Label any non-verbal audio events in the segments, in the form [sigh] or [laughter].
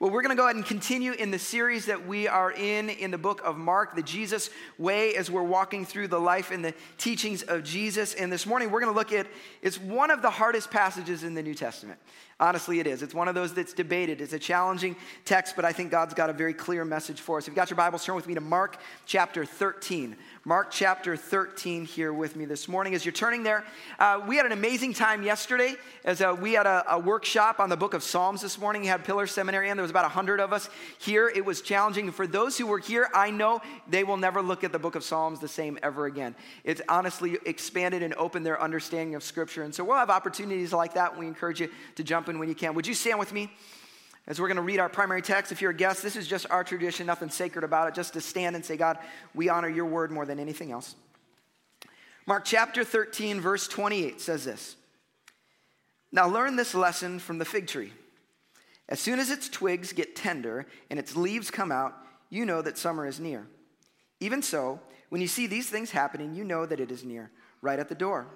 Well, we're going to go ahead and continue in the series that we are in in the book of Mark, the Jesus way, as we're walking through the life and the teachings of Jesus. And this morning, we're going to look at it's one of the hardest passages in the New Testament. Honestly, it is. It's one of those that's debated. It's a challenging text, but I think God's got a very clear message for us. If you've got your Bibles, turn with me to Mark chapter 13. Mark chapter 13 here with me this morning. As you're turning there, uh, we had an amazing time yesterday as uh, we had a, a, workshop on the book of Psalms this morning. We had Pillar Seminary, and there was about 100 of us here. It was challenging. For those who were here, I know they will never look at the book of Psalms the same ever again. It's honestly expanded and opened their understanding of Scripture. And so we'll have opportunities like that. We encourage you to jump in when you can. Would you stand with me? As we're going to read our primary text, if you're a guest, this is just our tradition, nothing sacred about it, just to stand and say, God, we honor your word more than anything else. Mark chapter 13, verse 28 says this Now learn this lesson from the fig tree. As soon as its twigs get tender and its leaves come out, you know that summer is near. Even so, when you see these things happening, you know that it is near, right at the door.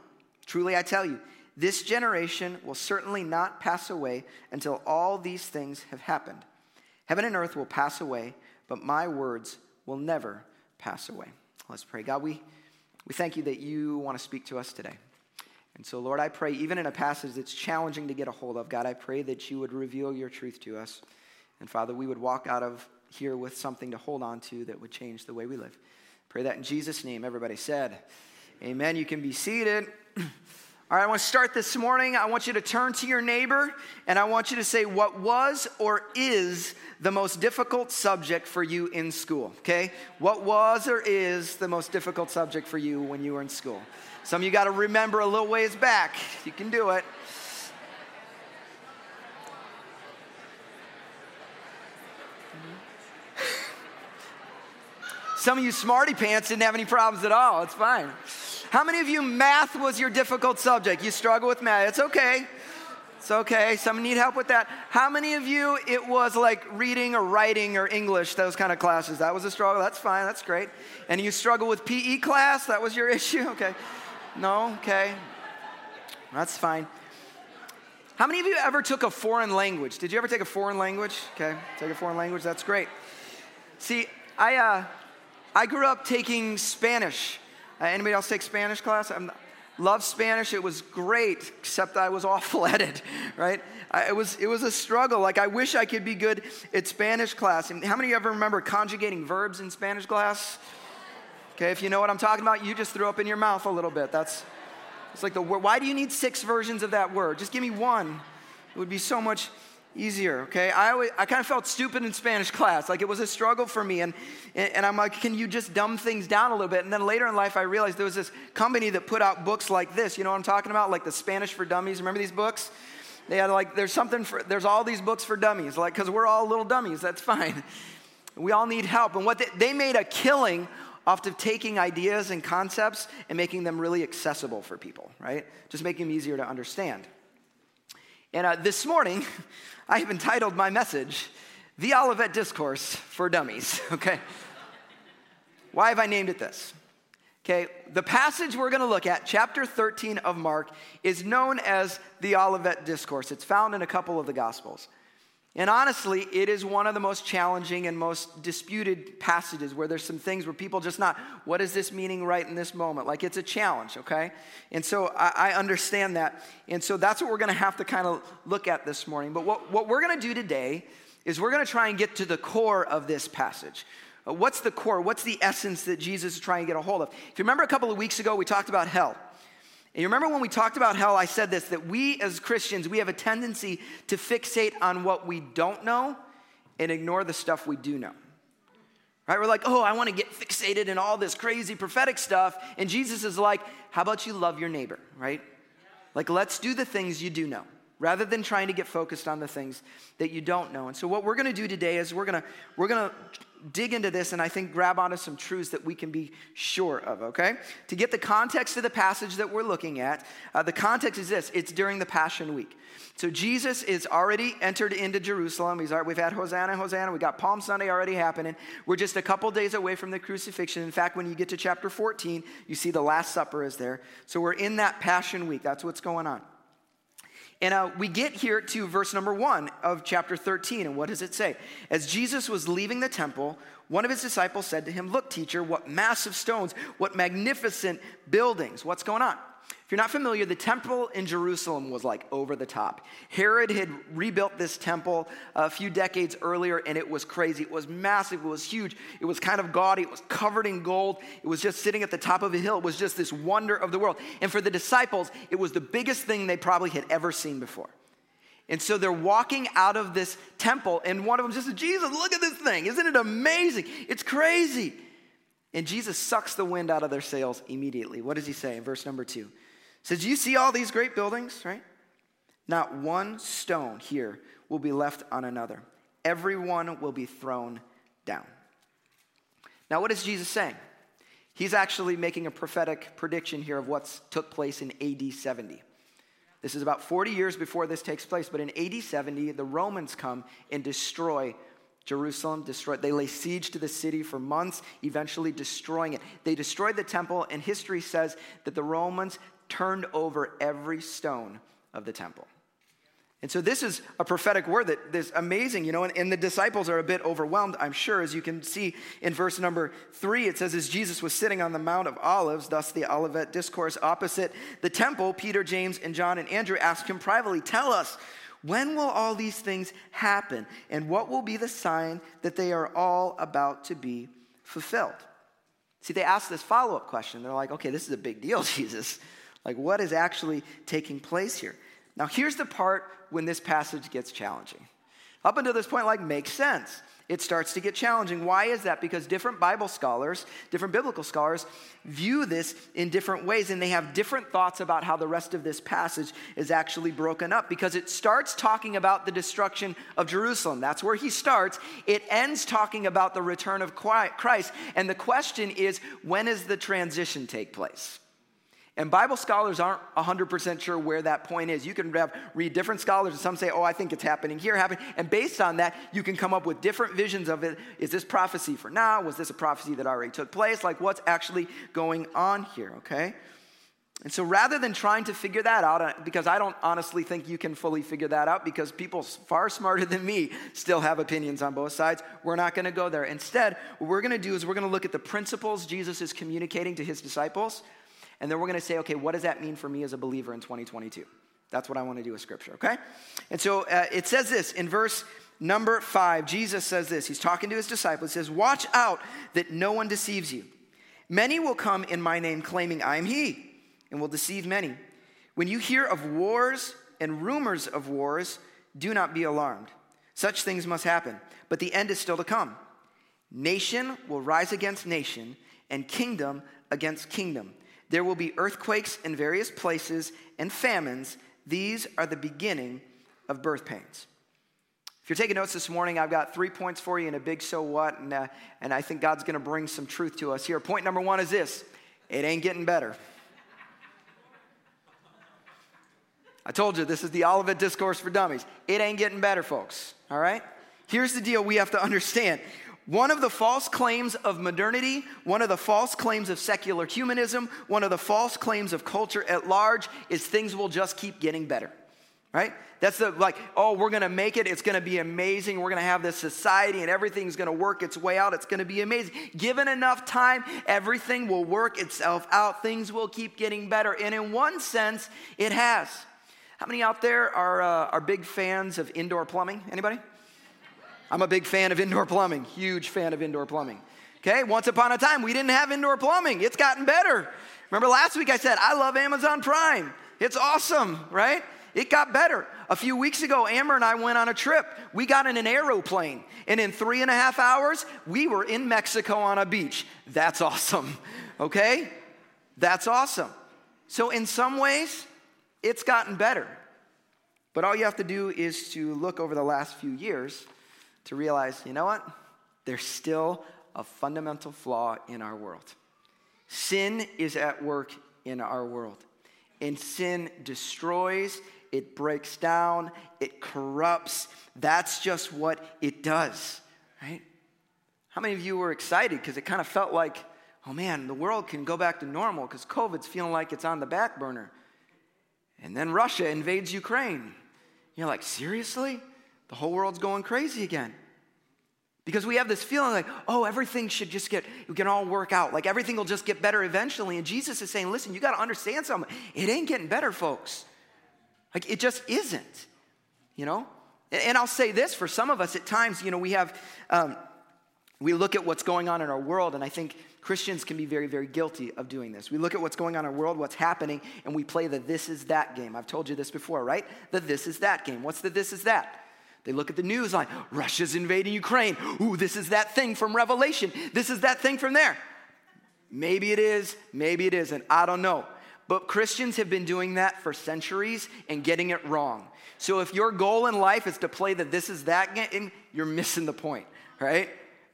Truly, I tell you, this generation will certainly not pass away until all these things have happened. Heaven and earth will pass away, but my words will never pass away. Let's pray. God, we, we thank you that you want to speak to us today. And so, Lord, I pray, even in a passage that's challenging to get a hold of, God, I pray that you would reveal your truth to us. And Father, we would walk out of here with something to hold on to that would change the way we live. Pray that in Jesus' name. Everybody said, Amen. You can be seated. [clears throat] All right, I want to start this morning. I want you to turn to your neighbor and I want you to say what was or is the most difficult subject for you in school, okay? What was or is the most difficult subject for you when you were in school? Some of you got to remember a little ways back. You can do it. Some of you smarty pants didn't have any problems at all. It's fine. How many of you math was your difficult subject? You struggle with math. It's okay. It's okay. Some need help with that. How many of you it was like reading or writing or English, those kind of classes? That was a struggle. That's fine. That's great. And you struggle with PE class? That was your [laughs] issue? Okay. No? Okay. That's fine. How many of you ever took a foreign language? Did you ever take a foreign language? Okay. Take a foreign language. That's great. See, I, uh, I grew up taking Spanish uh, anybody else take Spanish class? I love Spanish. It was great, except I was [laughs] awful at it, right? I, it, was, it was a struggle. Like, I wish I could be good at Spanish class. And how many of you ever remember conjugating verbs in Spanish class? Okay, if you know what I'm talking about, you just threw up in your mouth a little bit. That's, it's like the. Why do you need six versions of that word? Just give me one. It would be so much easier, okay? I, always, I kind of felt stupid in Spanish [laughs] class. Like it was a struggle for me. And, and I'm like, can you just dumb things down a little bit? And then later in life, I realized there was this company that put out books like this. You know what I'm talking about? Like the Spanish for Dummies. Remember these books? They had like, there's something for, there's all these books for dummies. Like, because we're all little dummies. That's [laughs] fine. We all need help. And what they, they made a killing off of taking ideas and concepts and making them really accessible for people, right? Just making them easier to understand. And uh, this morning, [laughs] I have entitled my message, The Olivet Discourse for Dummies, [laughs] okay? Why have I named it this? Okay, the passage we're going to look at, chapter 13 of Mark, is known as the Olivet Discourse. It's found in a couple of the Gospels. And honestly, it is one of the most challenging and most disputed passages where there's some things where people just not, what is this meaning right in this moment? Like it's a challenge, okay? And so I, I understand that. And so that's what we're gonna have to kind of look at this morning. But what, what we're gonna do today is we're gonna try and get to the core of this passage. Uh, what's the core? What's the essence that Jesus is trying to get a hold of? If you remember a couple of weeks ago, we talked about hell. And you remember when we talked about hell, I said this that we as Christians, we have a tendency to fixate on what we don't know and ignore the stuff we do know. Right? We're like, oh, I want to get fixated in all this crazy prophetic stuff. And Jesus is like, how about you love your neighbor, right? Like, let's do the things you do know rather than trying to get focused on the things that you don't know. And so, what we're going to do today is we're going to, we're going to dig into this and I think grab onto some truths that we can be sure of, okay? To get the context of the passage that we're looking at, uh, the context is this it's during the Passion Week. So Jesus is already entered into Jerusalem. He's, we've had Hosanna, Hosanna. We got Palm Sunday already happening. We're just a couple days away from the crucifixion. In fact, when you get to chapter 14, you see the Last Supper is there. So we're in that Passion Week. That's what's going on. And uh, we get here to verse number one of chapter 13. And what does it say? As Jesus was leaving the temple, one of his disciples said to him, Look, teacher, what massive stones, what magnificent buildings. What's going on? If you're not familiar, the temple in Jerusalem was like over the top. Herod had rebuilt this temple a few decades earlier, and it was crazy. It was massive, it was huge, it was kind of gaudy, it was covered in gold, it was just sitting at the top of a hill. It was just this wonder of the world. And for the disciples, it was the biggest thing they probably had ever seen before. And so they're walking out of this temple, and one of them says, Jesus, look at this thing. Isn't it amazing? It's crazy. And Jesus sucks the wind out of their sails immediately. What does he say in verse number two? Says, You see all these great buildings, right? Not one stone here will be left on another. Everyone will be thrown down. Now, what is Jesus saying? He's actually making a prophetic prediction here of what took place in AD 70. This is about 40 years before this takes place, but in AD 70, the Romans come and destroy Jerusalem, destroy, they lay siege to the city for months, eventually destroying it. They destroyed the temple, and history says that the Romans turned over every stone of the temple. And so this is a prophetic word that is amazing, you know, and, and, the disciples are a bit overwhelmed, I'm sure, as you can see in verse number three. It says, As Jesus was sitting on the Mount of Olives, thus the Olivet discourse opposite the temple, Peter, James, and John and Andrew asked him privately, Tell us, when will all these things happen? And what will be the sign that they are all about to be fulfilled? See, they asked this follow up question. They're like, Okay, this is a big deal, [laughs] Jesus. Like, what is actually taking place here? Now, here's the part when this passage gets challenging. Up until this point, like, makes sense. It starts to get challenging. Why is that? Because different Bible scholars, different biblical scholars, view this in different ways, and they have different thoughts about how the rest of this passage is actually broken up. Because it starts talking about the destruction of Jerusalem. That's where he starts. It ends talking about the return of Christ. And the question is when does the transition take place? And Bible scholars aren't 100% sure where that point is. You can have, read different scholars, and some say, oh, I think it's happening here, happening. And based on that, you can come up with different visions of it. Is this prophecy for now? Was this a prophecy that already took place? Like, what's actually going on here, okay? And so rather than trying to figure that out, uh, because I don't honestly think you can fully figure that out, because people far smarter than me still have opinions on both sides, we're not going to go there. Instead, what we're going to do is we're going to look at the principles Jesus is communicating to his disciples and then we're going to say, okay, what does that mean for me as a believer in 2022? That's what I want to do with Scripture, okay? And so uh, it says this in verse number five. Jesus says this. He's talking to his disciples. He says, Watch out that no one deceives you. Many will come in my name claiming I am he, and will deceive many. When you hear of wars and rumors of wars, do not be alarmed. Such things must happen, but the end is still to come. Nation will rise against nation, and kingdom against kingdom. There will be earthquakes in various places and famines. These are the beginning of birth pains. If you're taking notes this morning, I've got three points for you and a big so what, and, uh, and I think God's going to bring some truth to us here. Point number one is this it ain't getting better. I told you, this is the Olivet Discourse for Dummies. It ain't getting better, folks, all right? Here's the deal we have to understand one of the false claims of modernity, one of the false claims of secular humanism, one of the false claims of culture at large is things will just keep getting better. Right? That's the like, oh, we're gonna make it, it's gonna be amazing, we're gonna have this society and everything's gonna work its way out, it's gonna be amazing. Given enough time, everything will work itself out, things will keep getting better. And in one sense, it has. How many out there are, uh, are big fans of indoor plumbing? Anybody? I'm a big fan of indoor plumbing, huge fan of indoor plumbing. Okay, once upon a time, we didn't have indoor plumbing. It's gotten better. Remember last week I said, I love Amazon Prime. It's awesome, right? It got better. A few weeks ago, Amber and I went on a trip. We got in an aeroplane, and in three and a half hours, we were in Mexico on a beach. That's awesome, [laughs] okay? That's awesome. So, in some ways, it's gotten better. But all you have to do is to look over the last few years to realize, you know what? There's still a fundamental flaw in our world. Sin is at work in our world. And sin destroys, it breaks down, it corrupts. That's just what it does, right? How many of you were excited because it kind of felt like, oh man, the world can go back to normal because COVID's feeling like it's on the back burner. And then Russia invades Ukraine. You're like, seriously? The whole world's going crazy again. Because we have this feeling like, oh, everything should just get, we can all work out. Like everything will just get better eventually. And Jesus is saying, listen, you got to understand something. It ain't getting better, folks. Like it just isn't, you know? And I'll say this for some of us at times, you know, we have, um, we look at what's going on in our world, and I think Christians can be very, very guilty of doing this. We look at what's going on in our world, what's happening, and we play the this is that game. I've told you this before, right? The this is that game. What's the this is that? They look at the news like Russia's invading Ukraine. Ooh, this is that thing from Revelation. This is that thing from there. Maybe it is, maybe it isn't. I don't know. But Christians have been doing that for centuries and getting it wrong. So if your goal in life is to play the this is that game, you're missing the point, right?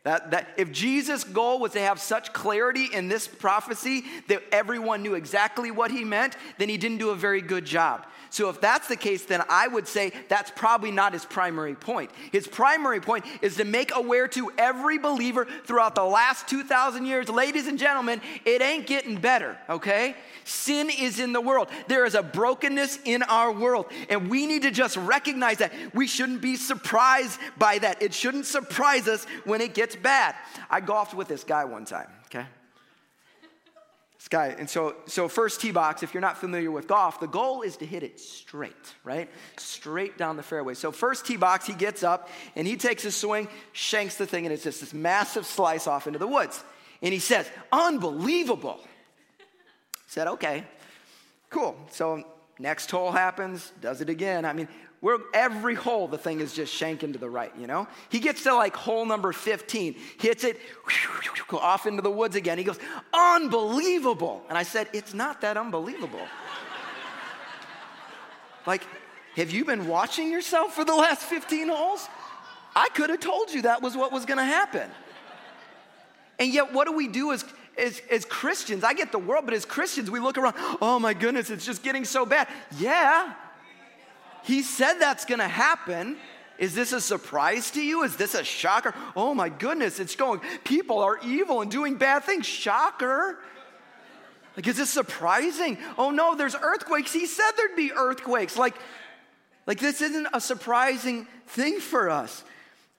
That, that if Jesus' goal was to have such clarity in this prophecy that everyone knew exactly what he meant, then he didn't do a very good job. So, if that's the case, then I would say that's probably not his primary point. His primary point is to make aware to every believer throughout the last 2,000 years, ladies and gentlemen, it ain't getting better, okay? Sin is in the world. There is a brokenness in our world, and we need to just recognize that. We shouldn't be surprised by that. It shouldn't surprise us when it gets bad. I golfed with this guy one time, okay? Guy, and so, so first tee box, if you're not familiar with golf, the goal is to hit it straight, right? Straight down the fairway. So first tee box, he gets up and he takes a swing, shanks the thing, and it's just this massive slice off into the woods. And he says, unbelievable. Said, okay, cool. So next hole happens, does it again. I mean, we're, every hole, the thing is just shanking to the right, you know? He gets to like hole number 15, hits it, off into the woods again. He goes, unbelievable. And I said, it's not that unbelievable. like, have you been watching yourself for the last 15 holes? I could have told you that was what was gonna happen. And yet, what do we do as, as, as Christians? I get the world, but as Christians, we look around, oh my goodness, it's just getting so bad. Yeah, he said that's to happen. Is this a surprise to you? Is this a shocker? Oh my goodness, it's going, people are evil and doing bad things. Shocker. Like, is this surprising? Oh no, there's earthquakes. He said there'd be earthquakes. Like, like this isn't a surprising thing for us.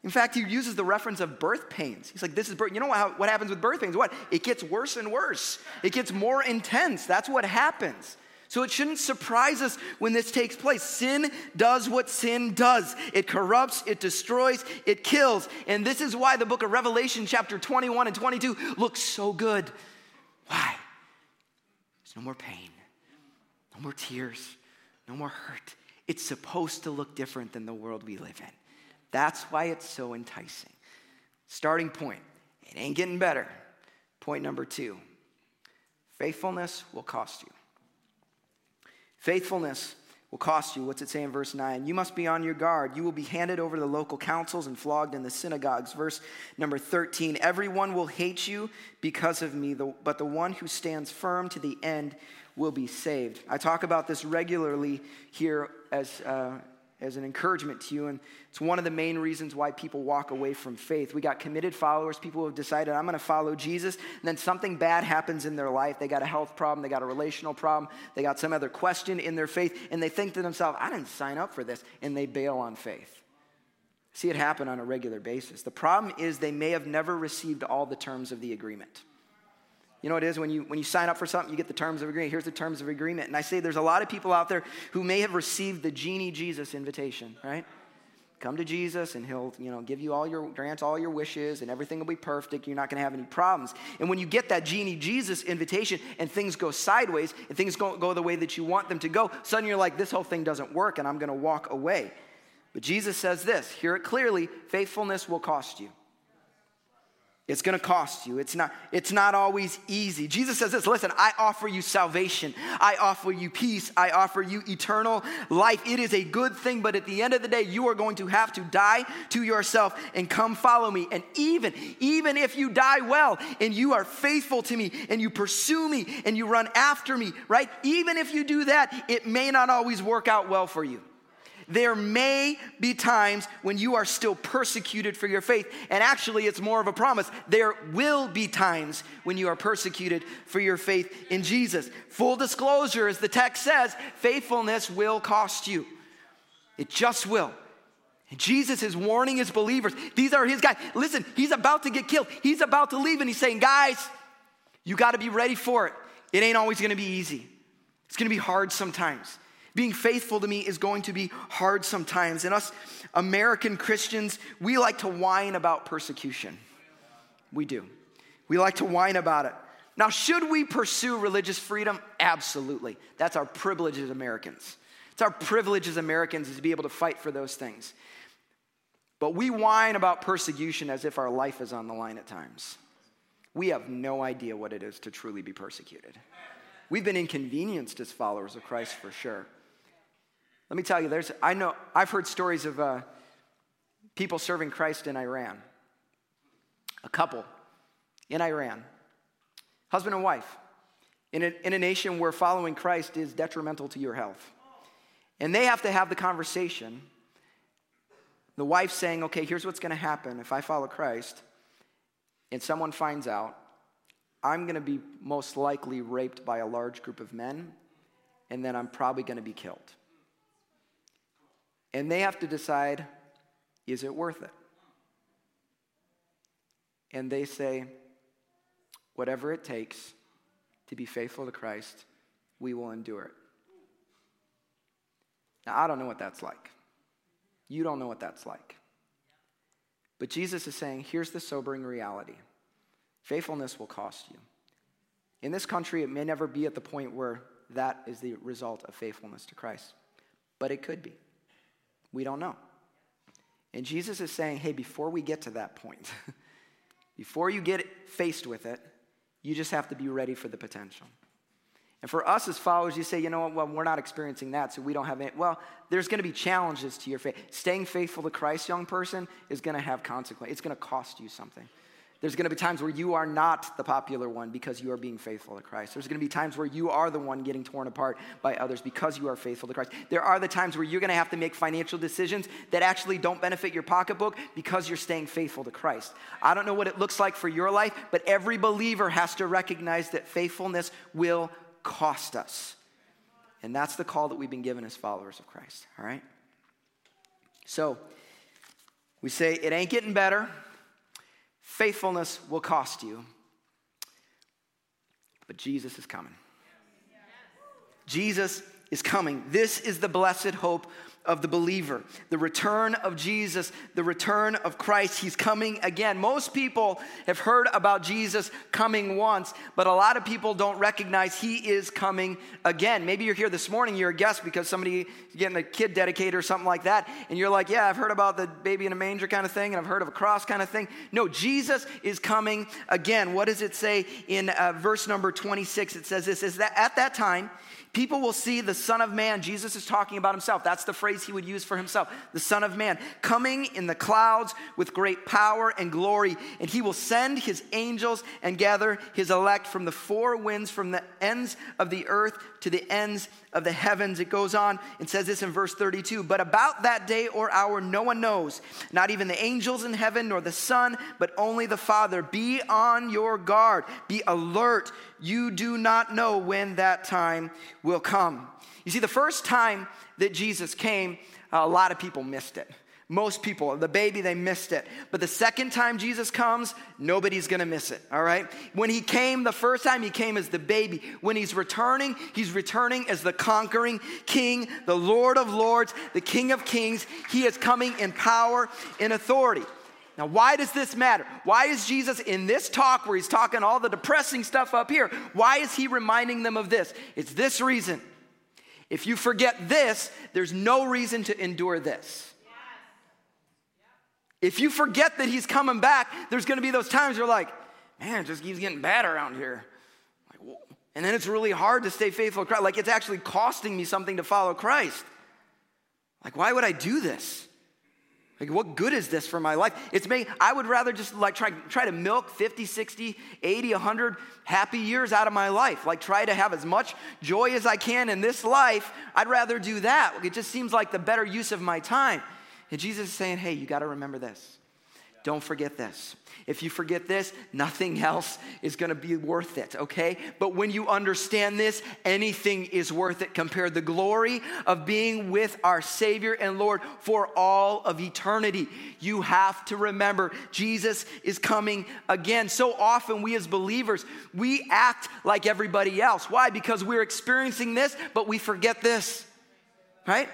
In fact, he uses the reference of birth pains. He's like, this is birth. You know what, what happens with birth pains? What? It gets worse and worse. It gets more intense. That's what happens. So it shouldn't surprise us when this takes place. Sin does what sin does it corrupts, it destroys, it kills. And this is why the book of Revelation, chapter 21 and 22, looks so good. Why? There's no more pain, no more tears, no more hurt. It's supposed to look different than the world we live in. That's why it's so enticing. Starting point it ain't getting better. Point number two faithfulness will cost you. Faithfulness will cost you. What's it say in verse 9? You must be on your guard. You will be handed over to the local councils and flogged in the synagogues. Verse number 13 Everyone will hate you because of me, but the one who stands firm to the end will be saved. I talk about this regularly here as. Uh, as an encouragement to you. And it's one of the main reasons why people walk away from faith. We got committed followers, people who have decided, I'm going to follow Jesus. And then something bad happens in their life. They got a health problem, they got a relational problem, they got some other question in their faith. And they think to themselves, I didn't sign up for this. And they bail on faith. See it happen on a regular basis. The problem is they may have never received all the terms of the agreement. You know what it is when you when you sign up for something, you get the terms of agreement. Here's the terms of agreement. And I say there's a lot of people out there who may have received the genie Jesus invitation, right? Come to Jesus and he'll, you know, give you all your grant all your wishes and everything will be perfect. You're not going to have any problems. And when you get that genie Jesus invitation and things go sideways and things don't go the way that you want them to go, suddenly you're like, this whole thing doesn't work and I'm going to walk away. But Jesus says this, hear it clearly, faithfulness will cost you. It's going to cost you. It's not, it's not always easy. Jesus says this listen, I offer you salvation. I offer you peace. I offer you eternal life. It is a good thing, but at the end of the day, you are going to have to die to yourself and come follow me. And even, even if you die well and you are faithful to me and you pursue me and you run after me, right? Even if you do that, it may not always work out well for you there may be times when you are still persecuted for your faith. And actually, it's more of a promise. There will be times when you are persecuted for your faith in Jesus. Full disclosure, as the text says, faithfulness will cost you. It just will. And Jesus is warning his believers. These are his guys. Listen, he's about to get killed. He's about to leave, and he's saying, Guys, you got to be ready for it. It ain't always going to be easy, it's going to be hard sometimes. Being faithful to me is going to be hard sometimes. And us American Christians, we like to whine about persecution. We do. We like to whine about it. Now, should we pursue religious freedom? Absolutely. That's our privilege as Americans. It's our privilege as Americans is to be able to fight for those things. But we whine about persecution as if our life is on the line at times. We have no idea what it is to truly be persecuted. We've been inconvenienced as followers of Christ for sure. Let me tell you, there's, I know, I've heard stories of uh, people serving Christ in Iran. A couple in Iran, husband and wife, in a, in a nation where following Christ is detrimental to your health. And they have to have the conversation. The wife saying, okay, here's what's going to happen if I follow Christ and someone finds out, I'm going to be most likely raped by a large group of men, and then I'm probably going to be killed. And they have to decide is it worth it? And they say, whatever it takes to be faithful to Christ, we will endure it. Now, I don't know what that's like. You don't know what that's like. But Jesus is saying, here's the sobering reality faithfulness will cost you. In this country, it may never be at the point where that is the result of faithfulness to Christ, but it could be. We don't know. And Jesus is saying, hey, before we get to that point, [laughs] before you get faced with it, you just have to be ready for the potential. And for us as followers, you say, you know what, well, we're not experiencing that, so we don't have it. Well, there's going to be challenges to your faith. Staying faithful to Christ, young person, is going to have consequences. It's going to cost you something. There's going to be times where you are not the popular one because you are being faithful to Christ. There's going to be times where you are the one getting torn apart by others because you are faithful to Christ. There are the times where you're going to have to make financial decisions that actually don't benefit your pocketbook because you're staying faithful to Christ. I don't know what it looks like for your life, but every believer has to recognize that faithfulness will cost us. And that's the call that we've been given as followers of Christ, all right? So, we say it ain't getting better. Faithfulness will cost you. But Jesus is coming. Jesus is coming. This is the blessed hope of the believer. The return of Jesus, the return of Christ. He's coming again. Most people have heard about Jesus coming once, but a lot of people don't recognize he is coming again. Maybe you're here this morning, you're a guest because somebody getting a kid dedicated or something like that, and you're like, Yeah, I've heard about the baby in a manger kind of thing, and I've heard of a cross kind of thing. No, Jesus is coming again. What does it say in uh, verse number 26? It says this is that at that time, People will see the Son of Man. Jesus is talking about himself. That's the phrase he would use for himself. The Son of Man coming in the clouds with great power and glory. And he will send his angels and gather his elect from the four winds, from the ends of the earth to the ends of the heavens. It goes on and says this in verse 32 But about that day or hour, no one knows, not even the angels in heaven, nor the Son, but only the Father. Be on your guard, be alert. You do not know when that time will come. You see, the first time that Jesus came, a lot of people missed it. Most people, the baby, they missed it. But the second time Jesus comes, nobody's gonna miss it, all right? When he came the first time, he came as the baby. When he's returning, he's returning as the conquering king, the Lord of lords, the King of kings. He is coming in power in authority. Now, why does this matter? Why is Jesus in this talk where he's talking all the depressing stuff up here? Why is he reminding them of this? It's this reason. If you forget this, there's no reason to endure this. If you forget that he's coming back, there's to be those times you're like, man, it just keeps getting bad around here. and then it's really hard to stay faithful to Christ. Like it's actually costing me something to follow Christ. Like, why would I do this? Like, what good is this for my life? It's me. I would rather just like try, try to milk 50, 60, 80, 100 happy years out of my life. Like, try to have as much joy as I can in this life. I'd rather do that. It just seems like the better use of my time. And Jesus is saying, hey, you got to remember this. Don't forget this. If you forget this, nothing else is going to be worth it, okay? But when you understand this, anything is worth it. Compare the glory of being with our Savior and Lord for all of eternity. You have to remember Jesus is coming again. So often, we as believers, we act like everybody else. Why? Because we're experiencing this, but we forget this, right?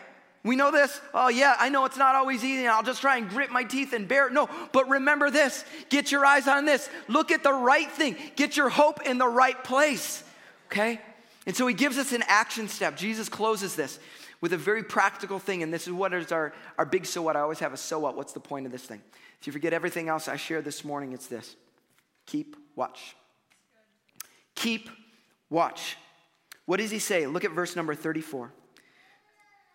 We know this. Oh, yeah, I know it's not always easy, and I'll just try and grit my teeth and bear it. No, but remember this. Get your eyes on this. Look at the right thing. Get your hope in the right place. Okay? And so he gives us an action step. Jesus closes this with a very practical thing, and this is what is our, our big so what. I always have a so what. What's the point of this thing? If you forget everything else I shared this morning, it's this keep watch. Keep watch. What does he say? Look at verse number 34.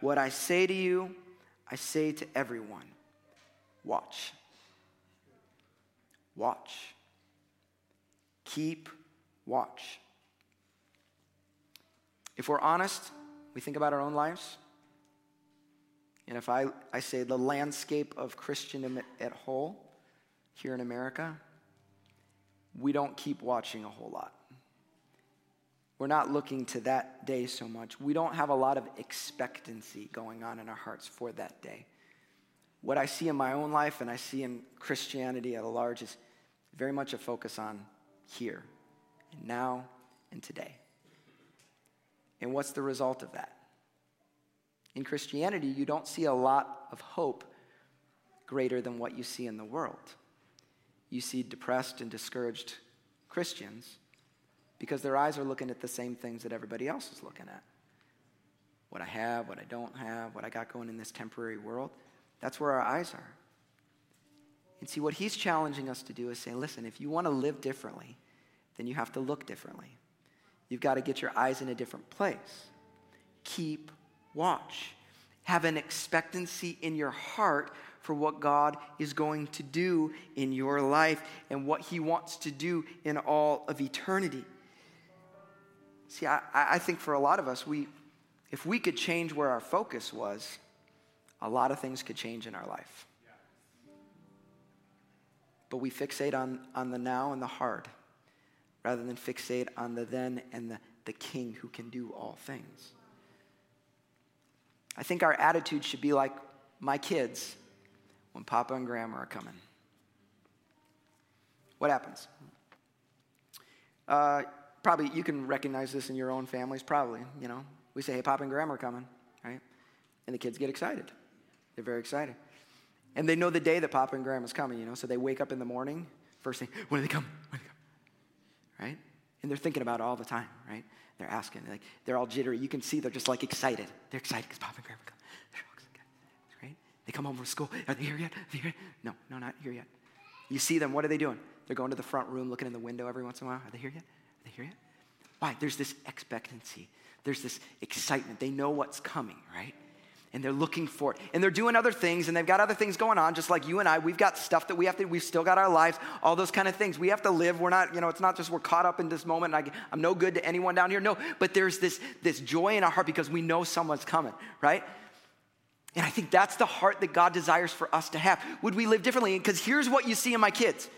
What I say to you, I say to everyone watch. Watch. Keep watch. If we're honest, we think about our own lives. And if I, I say the landscape of Christian at whole here in America, we don't keep watching a whole lot. We're not looking to that day so much. We don't have a lot of expectancy going on in our hearts for that day. What I see in my own life and I see in Christianity at a large is very much a focus on here, and now, and today. And what's the result of that? In Christianity, you don't see a lot of hope greater than what you see in the world. You see depressed and discouraged Christians because their eyes are looking at the same things that everybody else is looking at. What I have, what I don't have, what I got going in this temporary world. That's where our eyes are. And see, what he's challenging us to do is say, listen, if you want to live differently, then you have to look differently. You've got to get your eyes in a different place. Keep watch. Have an expectancy in your heart for what God is going to do in your life and what he wants to do in all of eternity. See, I, I think for a lot of us, we, if we could change where our focus was, a lot of things could change in our life. But we fixate on, on the now and the hard rather than fixate on the then and the, the king who can do all things. I think our attitude should be like my kids when Papa and Grandma are coming. What happens? Uh, probably you can recognize this in your own families, probably, you know. We say, hey, Pop and Grandma are coming, right? And the kids get excited. They're very excited. And they know the day that Papa and Grandma's coming, you know, so they wake up in the morning, first thing, when do they come? When do they come? Right? And they're thinking about it all the time, right? They're asking, like, they're all jittery. You can see they're just like excited. They're excited because Papa and Grandma come. [laughs] Right? They come home from school. Are they here yet? Are they here? No, no, not here yet. You see them, what are they doing? They're going to the front room, looking in the window every once in a while. Are they here yet? They hear it? Why? There's this expectancy, there's this excitement. They know what's coming, right? And they're looking for it. And they're doing other things, and they've got other things going on, just like you and I. We've got stuff that we have to, we've still got our lives, all those kind of things. We have to live. We're not, you know, it's not just we're caught up in this moment I, I'm no good to anyone down here. No, but there's this, this joy in our heart because we know someone's coming, right? And I think that's the heart that God desires for us to have. Would we live differently? Because here's what you see in my kids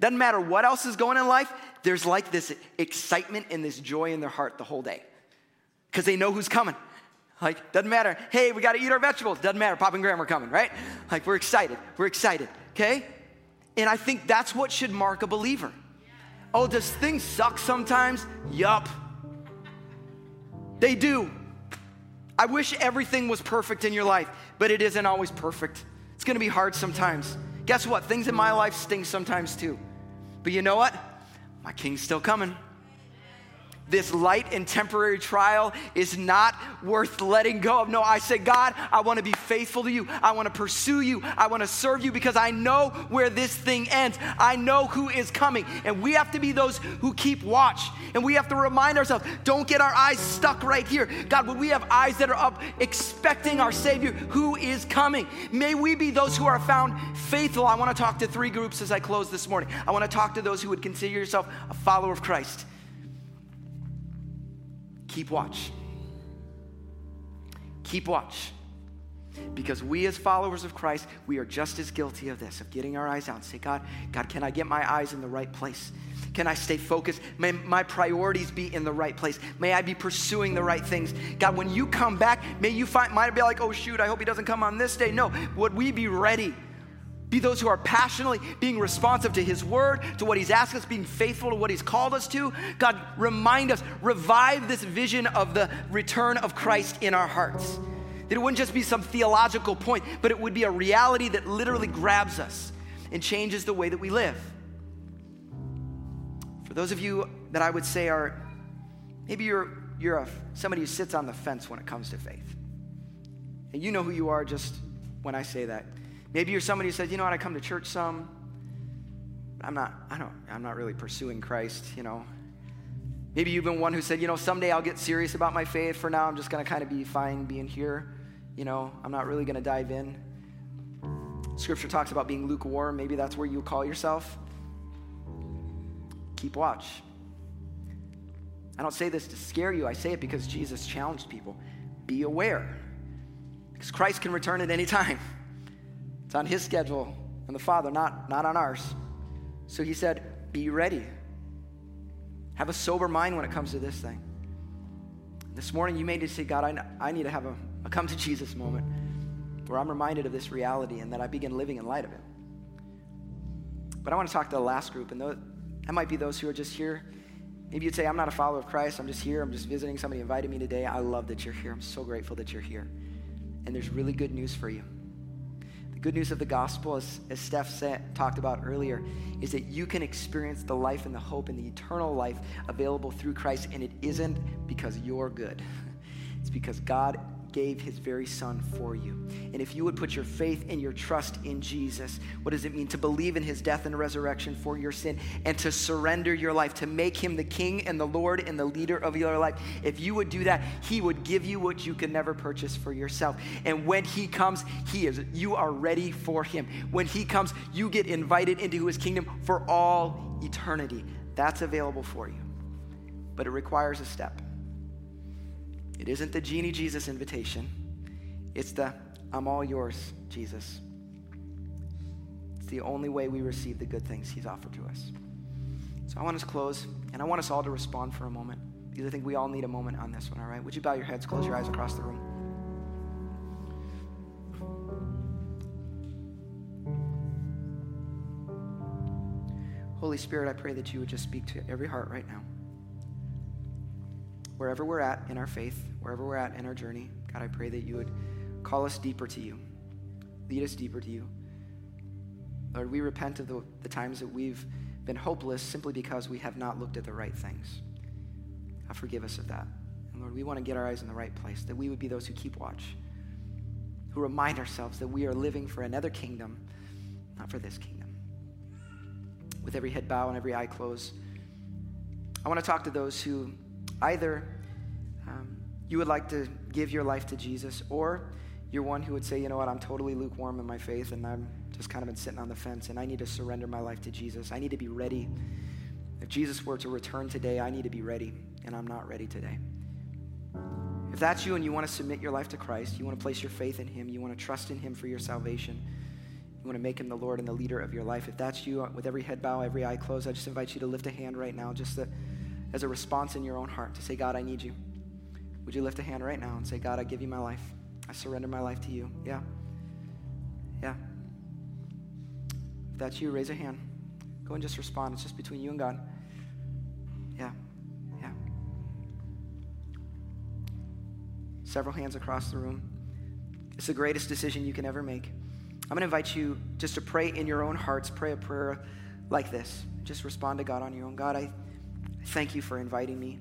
doesn't matter what else is going in life, there's like this excitement and this joy in their heart the whole day because they know who's coming. Like, doesn't matter. Hey, we got to eat our vegetables. Doesn't matter. Pop and Grandma are coming, right? Like, we're excited. We're excited, okay? And I think that's what should mark a believer. Oh, does things suck sometimes? Yup. They do. I wish everything was perfect in your life, but it isn't always perfect. It's gonna be hard sometimes. Guess what? Things in my life sting sometimes too. But you know what? My king's still coming. This light and temporary trial is not worth letting go of. No, I say, God, I want to be faithful to you. I want to pursue you. I want to serve you because I know where this thing ends. I know who is coming. And we have to be those who keep watch. And we have to remind ourselves don't get our eyes stuck right here. God, would we have eyes that are up expecting our Savior who is coming? May we be those who are found faithful. I want to talk to three groups as I close this morning. I want to talk to those who would consider yourself a follower of Christ. Keep watch. Keep watch. Because we, as followers of Christ, we are just as guilty of this, of getting our eyes out and say, God, God, can I get my eyes in the right place? Can I stay focused? May my priorities be in the right place? May I be pursuing the right things? God, when you come back, may you find, might be like, oh shoot, I hope he doesn't come on this day. No, would we be ready? Be those who are passionately being responsive to His word, to what He's asked us, being faithful to what He's called us to. God, remind us, revive this vision of the return of Christ in our hearts. That it wouldn't just be some theological point, but it would be a reality that literally grabs us and changes the way that we live. For those of you that I would say are maybe you're, you're a, somebody who sits on the fence when it comes to faith. And you know who you are just when I say that. Maybe you're somebody who says, you know what, I come to church some. I'm not, I don't, I'm not really pursuing Christ, you know. Maybe you've been one who said, you know, someday I'll get serious about my faith. For now, I'm just going to kind of be fine being here. You know, I'm not really going to dive in. Scripture talks about being lukewarm. Maybe that's where you call yourself. Keep watch. I don't say this to scare you. I say it because Jesus challenged people. Be aware. Because Christ can return at any time. It's on his schedule and the Father, not, not on ours. So he said, Be ready. Have a sober mind when it comes to this thing. This morning, you may just say, God, I, I need to have a, a come to Jesus moment where I'm reminded of this reality and that I begin living in light of it. But I want to talk to the last group, and those, that might be those who are just here. Maybe you'd say, I'm not a follower of Christ. I'm just here. I'm just visiting. Somebody invited me today. I love that you're here. I'm so grateful that you're here. And there's really good news for you good news of the gospel, as, as Steph said, talked about earlier, is that you can experience the life and the hope and the eternal life available through Christ, and it isn't because you're good. [laughs] It's because God gave his very son for you. And if you would put your faith and your trust in Jesus, what does it mean to believe in his death and resurrection for your sin and to surrender your life, to make him the king and the Lord and the leader of your life? If you would do that, he would give you what you could never purchase for yourself. And when he comes, he is you are ready for him. When he comes, you get invited into his kingdom for all eternity. That's available for you. But it requires a step. It isn't the genie Jesus invitation, it's the I'm all yours, Jesus. It's the only way we receive the good things He's offered to us. So I want us to close, and I want us all to respond for a moment because I think we all need a moment on this one, all right? Would you bow your heads, close your eyes across the room? Holy Spirit, I pray that you would just speak to every heart right now wherever we're at in our faith, wherever we're at in our journey, God, I pray that you would call us deeper to you, lead us deeper to you. Lord, we repent of the, the times that we've been hopeless simply because we have not looked at the right things. God, forgive us of that. And Lord, we want to get our eyes in the right place, that we would be those who keep watch, who remind ourselves that we are living for another kingdom, not for this kingdom. With every head bow and every eye closed, I want to talk to those who Either um, you would like to give your life to Jesus, or you're one who would say, you know what, I'm totally lukewarm in my faith and I'm just kind of been sitting on the fence and I need to surrender my life to Jesus. I need to be ready. If Jesus were to return today, I need to be ready, and I'm not ready today. If that's you and you want to submit your life to Christ, you want to place your faith in Him, you want to trust in Him for your salvation, you want to make Him the Lord and the leader of your life, if that's you, with every head bow, every eye closed, I just invite you to lift a hand right now, just that as a response in your own heart to say, God, I need you. Would you lift a hand right now and say, God, I give you my life. I surrender my life to you. Yeah. Yeah. If that's you, raise a hand. Go and just respond. It's just between you and God. Yeah. Yeah. Several hands across the room. It's the greatest decision you can ever make. I'm going to invite you just to pray in your own hearts, pray a prayer like this. Just respond to God on your own. God, I Thank you for inviting me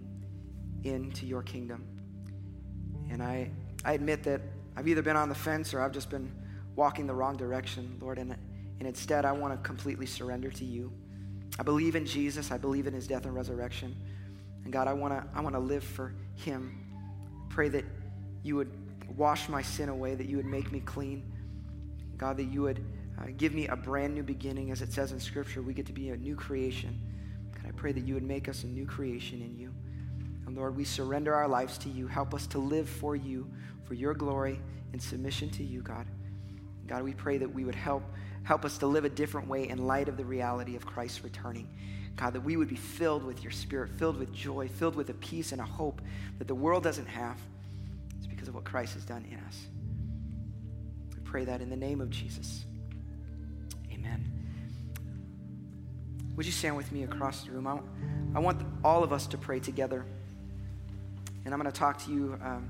into your kingdom. And I, I admit that I've either been on the fence or I've just been walking the wrong direction, Lord. And, and instead, I want to completely surrender to you. I believe in Jesus, I believe in his death and resurrection. And God, I want to I want to live for him. Pray that you would wash my sin away, that you would make me clean. God, that you would uh, give me a brand new beginning. As it says in Scripture, we get to be a new creation. God, I pray that you would make us a new creation in you. And Lord, we surrender our lives to you. Help us to live for you, for your glory and submission to you, God. God, we pray that we would help, help us to live a different way in light of the reality of Christ returning. God, that we would be filled with your spirit, filled with joy, filled with a peace and a hope that the world doesn't have. It's because of what Christ has done in us. We pray that in the name of Jesus. Would you stand with me across the room? I, I want all of us to pray together. And I'm going to talk to you, um,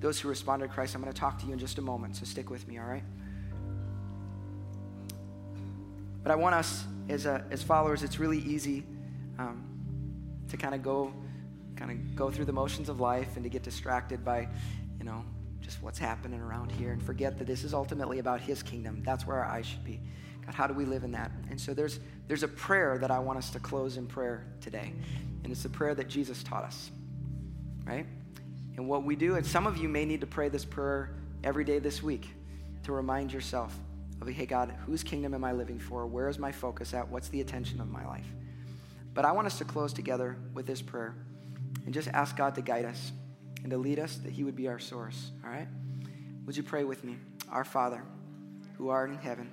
those who responded to Christ, I'm going to talk to you in just a moment, so stick with me, all right? But I want us, as, a, as followers, it's really easy um, to kind of go kind of go through the motions of life and to get distracted by, you know, just what's happening around here and forget that this is ultimately about his kingdom. That's where our eyes should be. God, how do we live in that? And so there's there's a prayer that I want us to close in prayer today. And it's the prayer that Jesus taught us right? And what we do, and some of you may need to pray this prayer every day this week to remind yourself of, hey, God, whose kingdom am I living for? Where is my focus at? What's the attention of my life? But I want us to close together with this prayer and just ask God to guide us and to lead us, that He would be our source, all right? Would you pray with me? Our Father, who art in heaven,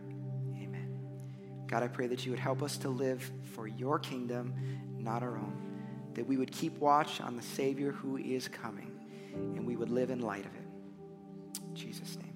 God, I pray that you would help us to live for your kingdom, not our own. That we would keep watch on the Savior who is coming, and we would live in light of it. Jesus' name.